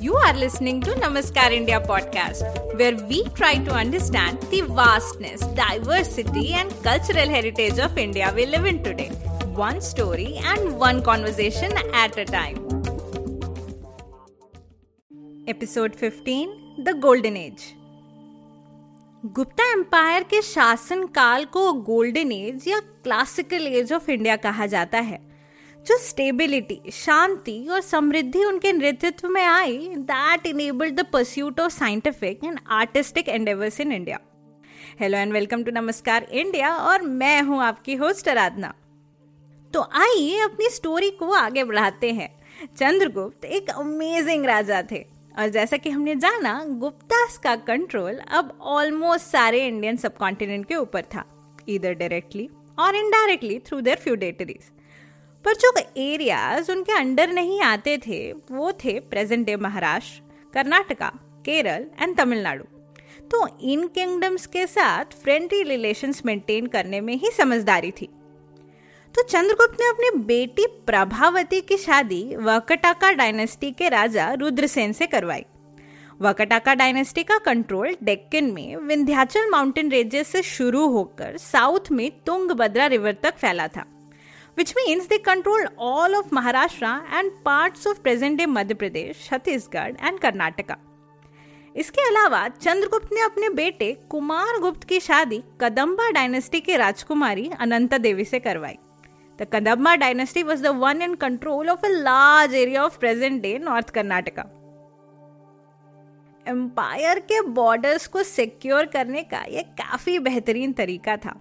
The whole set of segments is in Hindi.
You are listening to Namaskar India podcast, where we try to understand the vastness, diversity, and cultural heritage of India we live in today, one story and one conversation at a time. Episode 15 The Golden Age Gupta empire के शासन काल को गोल्डन एज या क्लासिकल एज ऑफ़ इंडिया कहा जाता है जो स्टेबिलिटी शांति और समृद्धि उनके नेतृत्व में आई that enabled the pursuit of scientific and artistic endeavours in India hello and welcome to Namaskar India और मैं हूँ आपकी होस्ट आराधना तो आइए अपनी स्टोरी को आगे बढ़ाते हैं। चंद्रगुप्त एक अमेजिंग राजा थे। और जैसा कि हमने जाना, गुप्तास का कंट्रोल अब ऑलमोस्ट सारे इंडियन सबकॉन्टिनेंट के ऊपर था इधर डायरेक्टली और इनडायरेक्टली थ्रू देयर फ्यूडेटरीज पर जो एरियाज़ उनके अंडर नहीं आते थे, वो थे present day Maharashtra, Karnataka, Kerala and Tamil Nadu. तो इन किंगडम्स के साथ फ्रेंडली रिलेशंस मेंटेन करने में ही समझदारी थी। तो चंद्रगुप्त ने अपनी बेटी प्रभावती की शादी वकटाका डायनेस्टी के राजा रुद्रसेन से करवाई। वकटाका डायनेस्टी का कंट्रोल डेक्कन में विंध्याचल माउंटेन रेंजेस से शुरू होकर साउथ में तुंगभद्रा रिवर तक फैला था। Which means they controlled all of Maharashtra and parts of present day Madhya Pradesh, Chhattisgarh and Karnataka. इसके अलावा चंद्रगुप्त ने अपने बेटे कुमार गुप्त की शादी कदम्बा डायनेस्टी के राजकुमारी अनंता देवी से करवाई the Kadamba dynasty was the one in control of a large area of present day north Karnataka empire के बॉर्डर्स को सिक्योर करने का यह काफ़ी बेहतरीन तरीका था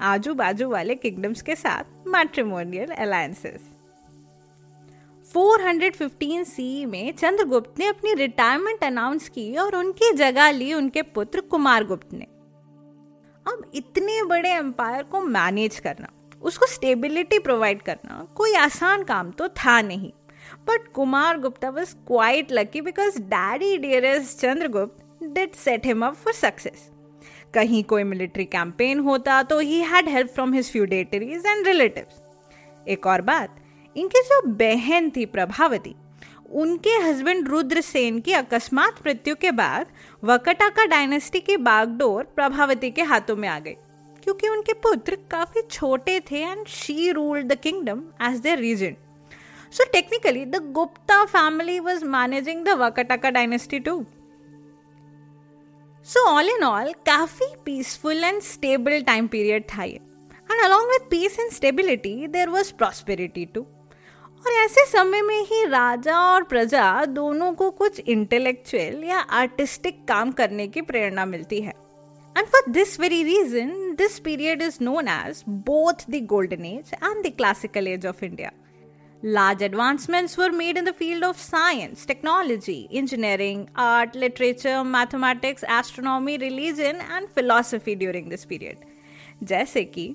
आजू बाजू वाले किंगडम्स के साथ मैट्रिमोनियल अलायंसेस 415 सी में चंद्रगुप्त ने अपनी रिटायरमेंट अनाउंस की और उनकी जगह ली उनके पुत्र कुमार गुप्त ने। अब इतने बड़े एम्पायर को मैनेज करना, उसको स्टेबिलिटी प्रोवाइड करना कोई आसान काम तो था नहीं। But Kumar Gupta was quite lucky because daddy dearest Chandragupta did set him up for success कहीं कोई मिलिट्री कैंपेन होता तो ही had help from his feudatories and relatives एक और बात, इनकी जो बहन थी प्रभावती, उनके हस्बैंड रुद्रसेन की अकस्मात मृत्यु के बाद वकटाका डायनेस्टी की बागडोर प्रभावती के हाथों में आ गई, क्योंकि उनके पुत्र काफ़ी छोटे थे and she ruled the kingdom as their regent so technically the Gupta family was managing the Vakataka dynasty too so all in all काफ़ी peaceful and stable time period था ये। And along with peace and stability there was prosperity too और ऐसे समय में ही राजा और प्रजा दोनों को कुछ इंटेलेक्चुअल या आर्टिस्टिक काम करने की प्रेरणा मिलती है। And for this very reason this period is known as both the golden age and the classical age of India Large advancements were made in the field of science, technology, engineering, art, literature, mathematics, astronomy, religion, and philosophy during this period. जैसे कि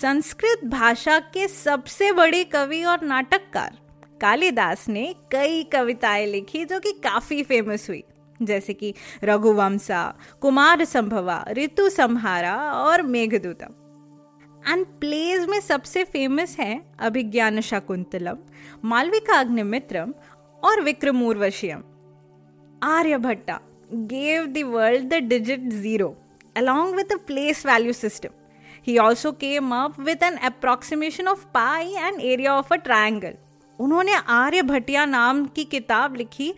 संस्कृत भाषा के सबसे बड़े कवि और नाटककार कालिदास ने कई कविताएँ लिखी जो कि काफ़ी फ़ेमस हुई जैसे कि रघुवंशा कुमार संभवा ऋतु संहारा और मेघदूतम एंड प्लेज में सबसे फ़ेमस है अभिज्ञान शकुंतलम मालविका अग्निमित्रम और Vikram Urvashiyam Aryabhatta gave the world the digit zero along with the place value system he also came up with an approximation of pi and area of a triangle उन्होंने आर्यभट्टिया नाम की किताब लिखी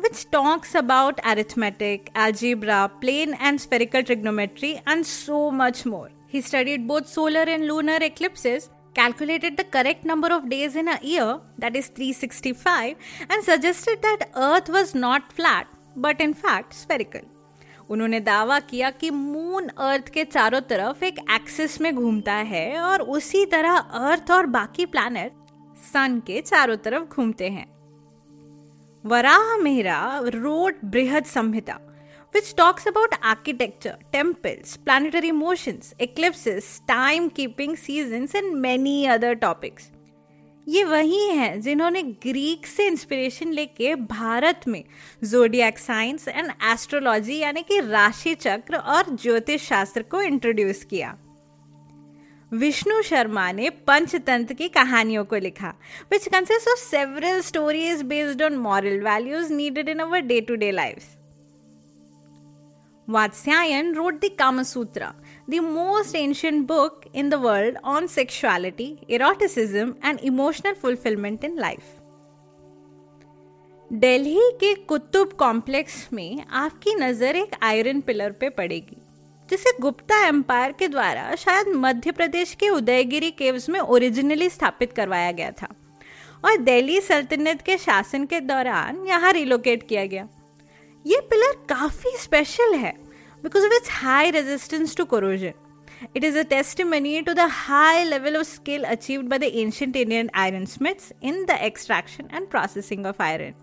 which talks about arithmetic algebra plane and spherical trigonometry and so much more He studied both solar and lunar eclipses, calculated the correct number of days in a year, that is 365, and suggested that Earth was not flat, but in fact spherical. उन्होंने दावा किया कि मून अर्थ के चारों तरफ़ एक एक्सिस में घूमता है और उसी तरह अर्थ और बाकी प्लैनेट सन के चारों तरफ़ घूमते हैं Varaha Mehra wrote Brihad Samhita, which talks about architecture, temples, planetary motions, eclipses, timekeeping, seasons, and many other topics. ये वही हैं जिन्होंने ग्रीक से इंस्पिरेशन लेके भारत में जोडियक साइंस एंड एस्ट्रोलॉजी यानी कि राशि चक्र और ज्योतिष शास्त्र को इंट्रोड्यूस किया विष्णु शर्मा ने पंचतंत्र की कहानियों को लिखा which consist of several stories based on moral values needed in our day to day life Vatsyayan wrote the Kama Sutra, the most ancient book in the world on sexuality, eroticism, and emotional fulfillment in life. Delhi के कुतुब कॉम्प्लेक्स में आपकी नज़र एक आयरन पिलर पे पड़ेगी जिसे गुप्ता एम्पायर के द्वारा शायद मध्य प्रदेश के उदयगिरी केव्स में ओरिजिनली स्थापित करवाया गया था और दिल्ली सल्तनत के शासन के दौरान यहाँ रिलोकेट किया गया ये पिलर काफ़ी स्पेशल है because of its high resistance to corrosion It is a testimony to the high level of skill achieved by the ancient Indian ironsmiths in the extraction and processing of iron.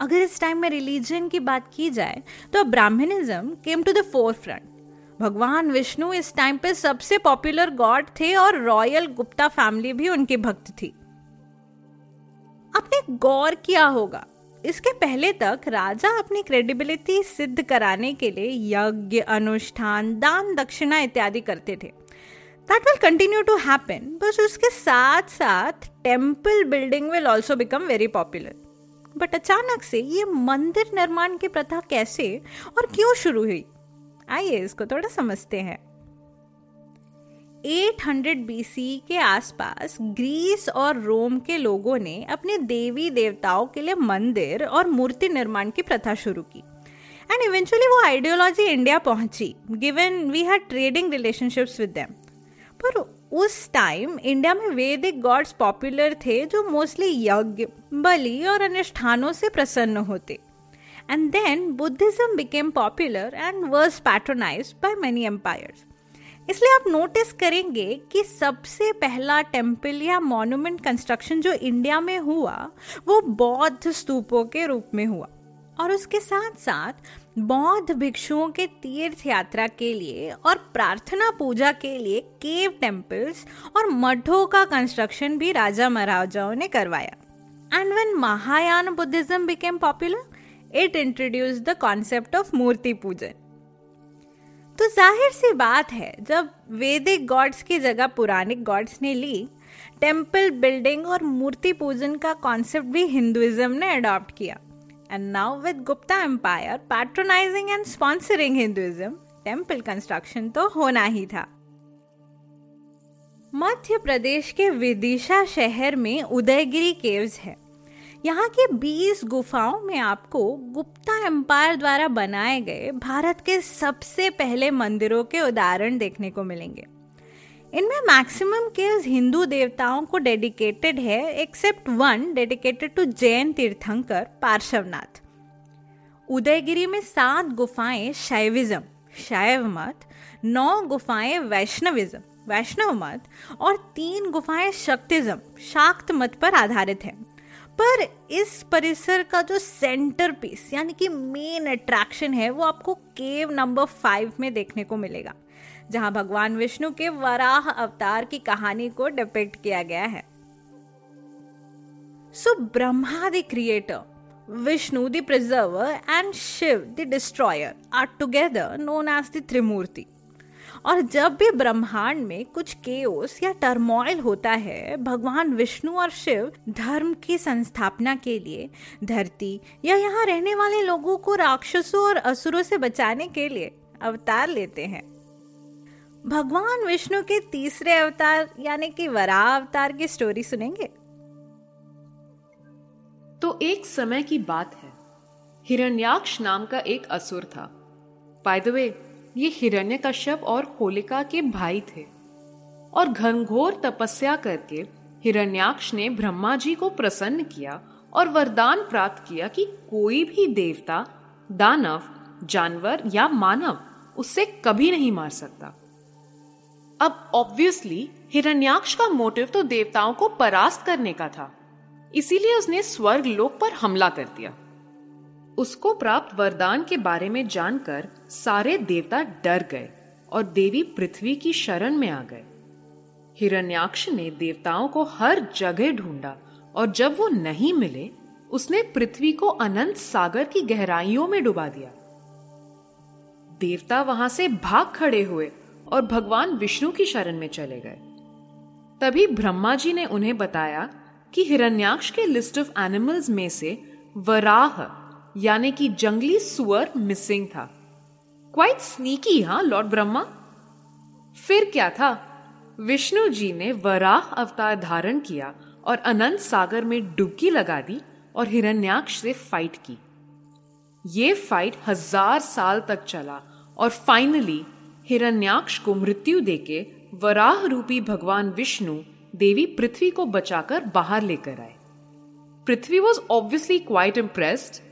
अगर इस टाइम में रिलीजन की बात की जाए तो Brahmanism came to the forefront भगवान विष्णु इस टाइम पे सबसे पॉपुलर गॉड थे और रॉयल गुप्ता फैमिली भी उनकी भक्त थी। आपने गौर किया होगा इसके पहले तक राजा अपनी क्रेडिबिलिटी सिद्ध कराने के लिए यज्ञ, अनुष्ठान, दान, दक्षिणा इत्यादि करते थे। That will continue to happen बस उसके साथ साथ temple building will also become very popular but अचानक से ये मंदिर निर्माण की प्रथा कैसे और क्यों शुरू हुई? आइए इसको थोड़ा समझते हैं। 800 BC के आसपास ग्रीस और रोम के लोगों ने अपने देवी देवताओं के लिए मंदिर और मूर्ति निर्माण की प्रथा शुरू की। एंड इवेंचुअली वो आइडियोलॉजी इंडिया पहुँची given we had trading relationships with them पर उस टाइम इंडिया में वैदिक गॉड्स पॉपुलर थे जो मोस्टली यज्ञ, बलि और अनुष्ठानों से प्रसन्न होते। And then Buddhism became popular and was patronized by many empires. इसलिए आप नोटिस करेंगे कि सबसे पहला टेंपल या मॉन्यूमेंट कंस्ट्रक्शन जो इंडिया में हुआ, वो बौद्ध स्तूपों के रूप में हुआ। और उसके साथ साथ बौद्ध भिक्षुओं के तीर्थ यात्रा के लिए और प्रार्थना पूजा के लिए केव टेम्पल्स और मठों का कंस्ट्रक्शन भी राजा महाराजाओं ने करवाया। And when Mahayana Buddhism became popular it introduce the concept of मूर्ति पूजन तो ज़ाहिर सी बात है, जब वैदिक गॉड्स की जगह पुरानिक गॉड्स ने ली टेंपल बिल्डिंग और मूर्ति पूजन का कॉन्सेप्ट भी हिंदुइज्म ने अडॉप्ट किया। And now with Gupta empire patronising and sponsoring Hinduism temple construction तो होना ही था। मध्य प्रदेश के विदिशा शहर में उदयगिरी केव्स है। यहाँ की 20 गुफाओं में आपको गुप्ता एम्पायर द्वारा बनाए गए भारत के सबसे पहले मंदिरों के उदाहरण देखने को मिलेंगे। इनमें मैक्सिमम केव्स हिंदू देवताओं को डेडिकेटेड है, except one dedicated to Jain Tirthankar Parshvanath. Udayagiri में सात गुफाएँ शैविज्म, शैव मत नौ गुफाएँ वैष्णविज्म, वैष्णव मत और तीन गुफाएँ शक्तिज्म, शाक्त मत पर आधारित हैं। पर इस परिसर का जो सेंटर पीस यानी कि मेन अट्रैक्शन है, वो आपको केव नंबर फाइव में देखने को मिलेगा, जहाँ भगवान विष्णु के वराह अवतार की कहानी को डिपेक्ट किया गया है। So Brahma the creator Vishnu the preserver and Shiva the destroyer are together known as the Trimurti और जब भी ब्रह्मांड में कुछ केओस या टर्मोइल होता है, भगवान विष्णु और शिव धर्म की संस्थापना के लिए, धरती या यहाँ रहने वाले लोगों को राक्षसों और असुरों से बचाने के लिए अवतार लेते हैं। भगवान विष्णु के तीसरे अवतार, यानी कि वरा अवतार की स्टोरी सुनेंगे? तो एक समय की बात है। हिरण्याक्ष नाम का एक असुर था। बाय द वे ये हिरण्य कश्यप और होलिका के भाई थे। और घनघोर तपस्या करके हिरण्याक्ष ने ब्रह्मा जी को प्रसन्न किया और वरदान प्राप्त किया कि कोई भी देवता, दानव, जानवर या मानव उससे कभी नहीं मार सकता। अब ऑब्वियसली हिरण्याक्ष का मोटिव तो देवताओं को परास्त करने का था। इसीलिए उसने स्वर्ग लोक पर हमला कर दिया। उसको प्राप्त वरदान के बारे में जानकर सारे देवता डर गए और देवी पृथ्वी की शरण में आ गए। हिरण्याक्ष ने देवताओं को हर जगह ढूंढा और जब वो नहीं मिले, उसने पृथ्वी को अनंत सागर की गहराइयों में डुबा दिया। देवता वहाँ से भाग खड़े हुए और भगवान विष्णु की शरण में चले गए। तभी ब्रह्मा जी ने उन्हें बताया कि हिरण्याक्ष के लिस्ट ऑफ़ एनिमल्स में से वराह यानी कि जंगली सुअर मिसिंग था। क्वाइट स्नीकी हाँ लॉर्ड ब्रह्मा फिर क्या था? विष्णु जी ने वराह अवतार धारण किया और अनंत सागर में डुबकी लगा दी और हिरण्याक्ष से फाइट की। ये फाइट हज़ार साल तक चला और फाइनली हिरण्याक्ष को मृत्यु देके वराह रूपी भगवान विष्णु देवी पृथ्वी को बचाकर बाहर लेकर आए। Prithvi was obviously quite impressed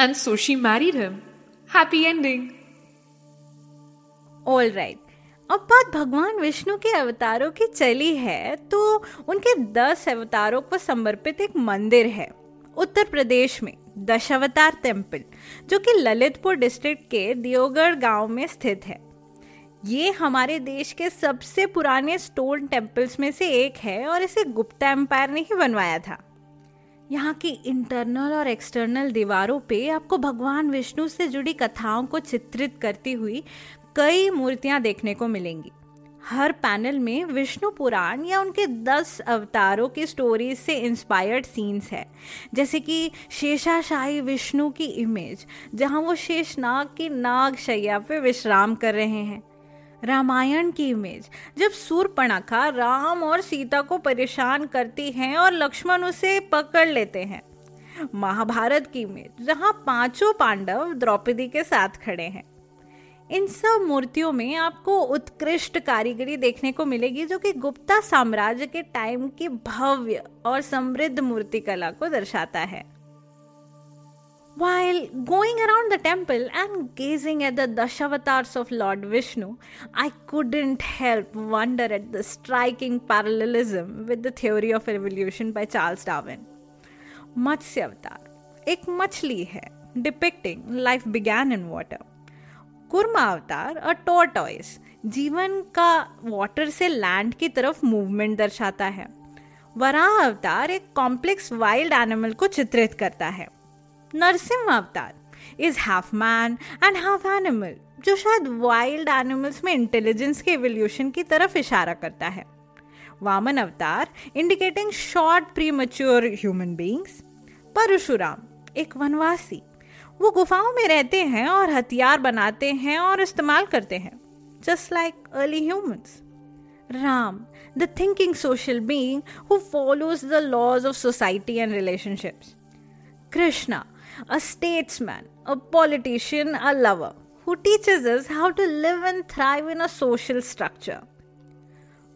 and so she married him happy ending all right अब बात भगवान विष्णु के अवतारों की चली है तो उनके दस अवतारों को समर्पित एक मंदिर है, उत्तर प्रदेश में, दशावतार टेंपल जो कि ललितपुर डिस्ट्रिक्ट के दियोगढ़ गाँव में स्थित है। ये हमारे देश के सबसे पुराने स्टोन टेम्पल्स में से एक है और इसे गुप्ता एम्पायर ने ही बनवाया था। यहाँ की इंटरनल और एक्सटर्नल दीवारों पे आपको भगवान विष्णु से जुड़ी कथाओं को चित्रित करती हुई कई मूर्तियाँ देखने को मिलेंगी। हर पैनल में विष्णु पुराण या उनके दस अवतारों की स्टोरीज से इंस्पायर्ड सीन्स है। जैसे कि शेषाशाही विष्णु की इमेज जहाँ वो शेषनाग की नाग शैया पे विश्राम कर रहे हैं। रामायण की इमेज। जब सूर्पणखा राम और सीता को परेशान करती हैं और लक्ष्मण उसे पकड़ लेते हैं। महाभारत की इमेज, जहाँ पाँचों पांडव द्रौपदी के साथ खड़े हैं। इन सब मूर्तियों में आपको उत्कृष्ट कारीगरी देखने को मिलेगी, जो कि गुप्ता साम्राज्य के टाइम की भव्य और समृद्ध मूर्ति कला को दर्शाता है। While going around the temple and gazing at the Dashavatars of Lord Vishnu, I couldn't help wonder at the striking parallelism with the theory of evolution by Charles Darwin. मत्स्य अवतार एक मछली है depicting life began in water Kurma avatar a tortoise जीवन का वाटर से लैंड की तरफ़ मूवमेंट दर्शाता है वराह अवतार एक कॉम्प्लेक्स वाइल्ड एनिमल को चित्रित करता है Narasimha avatar is half man and half animal जो शायद वाइल्ड एनिमल्स में इंटेलिजेंस के एवोल्यूशन की तरफ़ इशारा करता है। Vamana avatar indicating short premature human beings Parashurama, एक वनवासी, वो गुफाओं में रहते हैं और हथियार बनाते हैं और इस्तेमाल करते हैं just like early humans Ram the thinking social being who follows the laws of society and relationships Krishna a statesman, a politician, a lover who teaches us how to live and thrive in a social structure.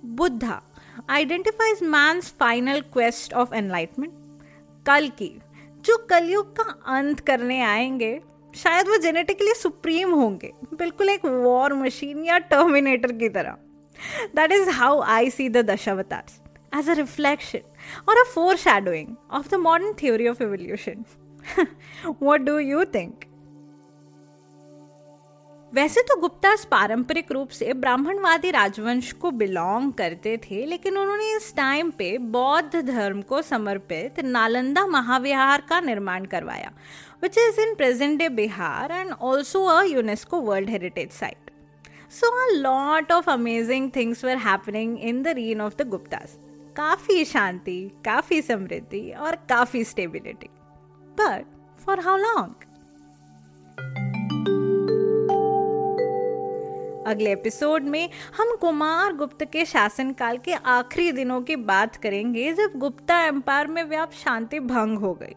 Buddha identifies man's final quest of enlightenment. Kalki जो कलयुग का अंत करने आएँगे शायद वो जेनेटिकली सुप्रीम होंगे बिल्कुल एक वॉर मशीन या टर्मिनेटर की तरह that is how I see the Dashavatars as a reflection और a foreshadowing of the modern theory of evolution what do you think वैसे तो गुप्तास पारंपरिक रूप से ब्राह्मणवादी राजवंश को बिलोंग करते थे, लेकिन उन्होंने इस टाइम पे बौद्ध धर्म को समर्पित नालंदा महाविहार का निर्माण करवाया which is in present day Bihar and also a UNESCO world heritage site so a lot of amazing things were happening in the reign of the Guptas काफ़ी शांति, काफ़ी समृद्धि और काफ़ी stability but for how long अगले एपिसोड में हम कुमार गुप्त के शासनकाल के आखिरी दिनों की बात करेंगे जब गुप्ता एम्पायर में व्याप्त शांति भंग हो गई।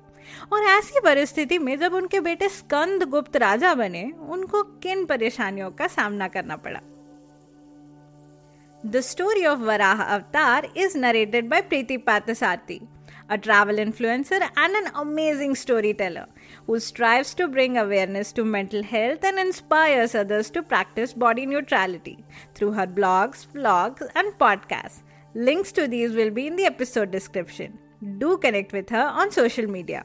और ऐसी परिस्थिति में जब उनके बेटे स्कंद गुप्त राजा बने, उनको किन परेशानियों का सामना करना पड़ा? The story of Varaha avatar is narrated by Preeti Parthasarathy a travel influencer, and an amazing storyteller who strives to bring awareness to mental health and inspires others to practice body neutrality through her blogs, vlogs, and podcasts. Links to these will be in the episode description. Do connect with her on social media.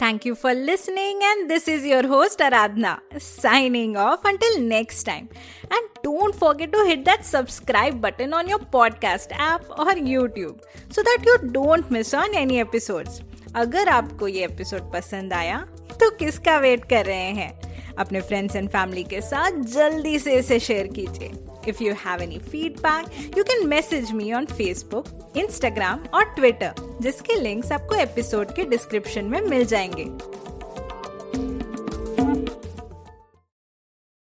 Thank you for listening, and this is your host Aradhna signing off until next time. And don't forget to hit that subscribe button on your podcast app or YouTube so that you don't miss on any episodes. अगर आपको ये एपिसोड पसंद आया तो किसका वेट कर रहे हैं अपने फ्रेंड्स एंड फैमिली के साथ जल्दी से इसे शेयर कीजिए if you have any feedback, you can message me on Facebook, Instagram और Twitter, जिसके लिंक्स आपको एपिसोड के डिस्क्रिप्शन में मिल जाएँगे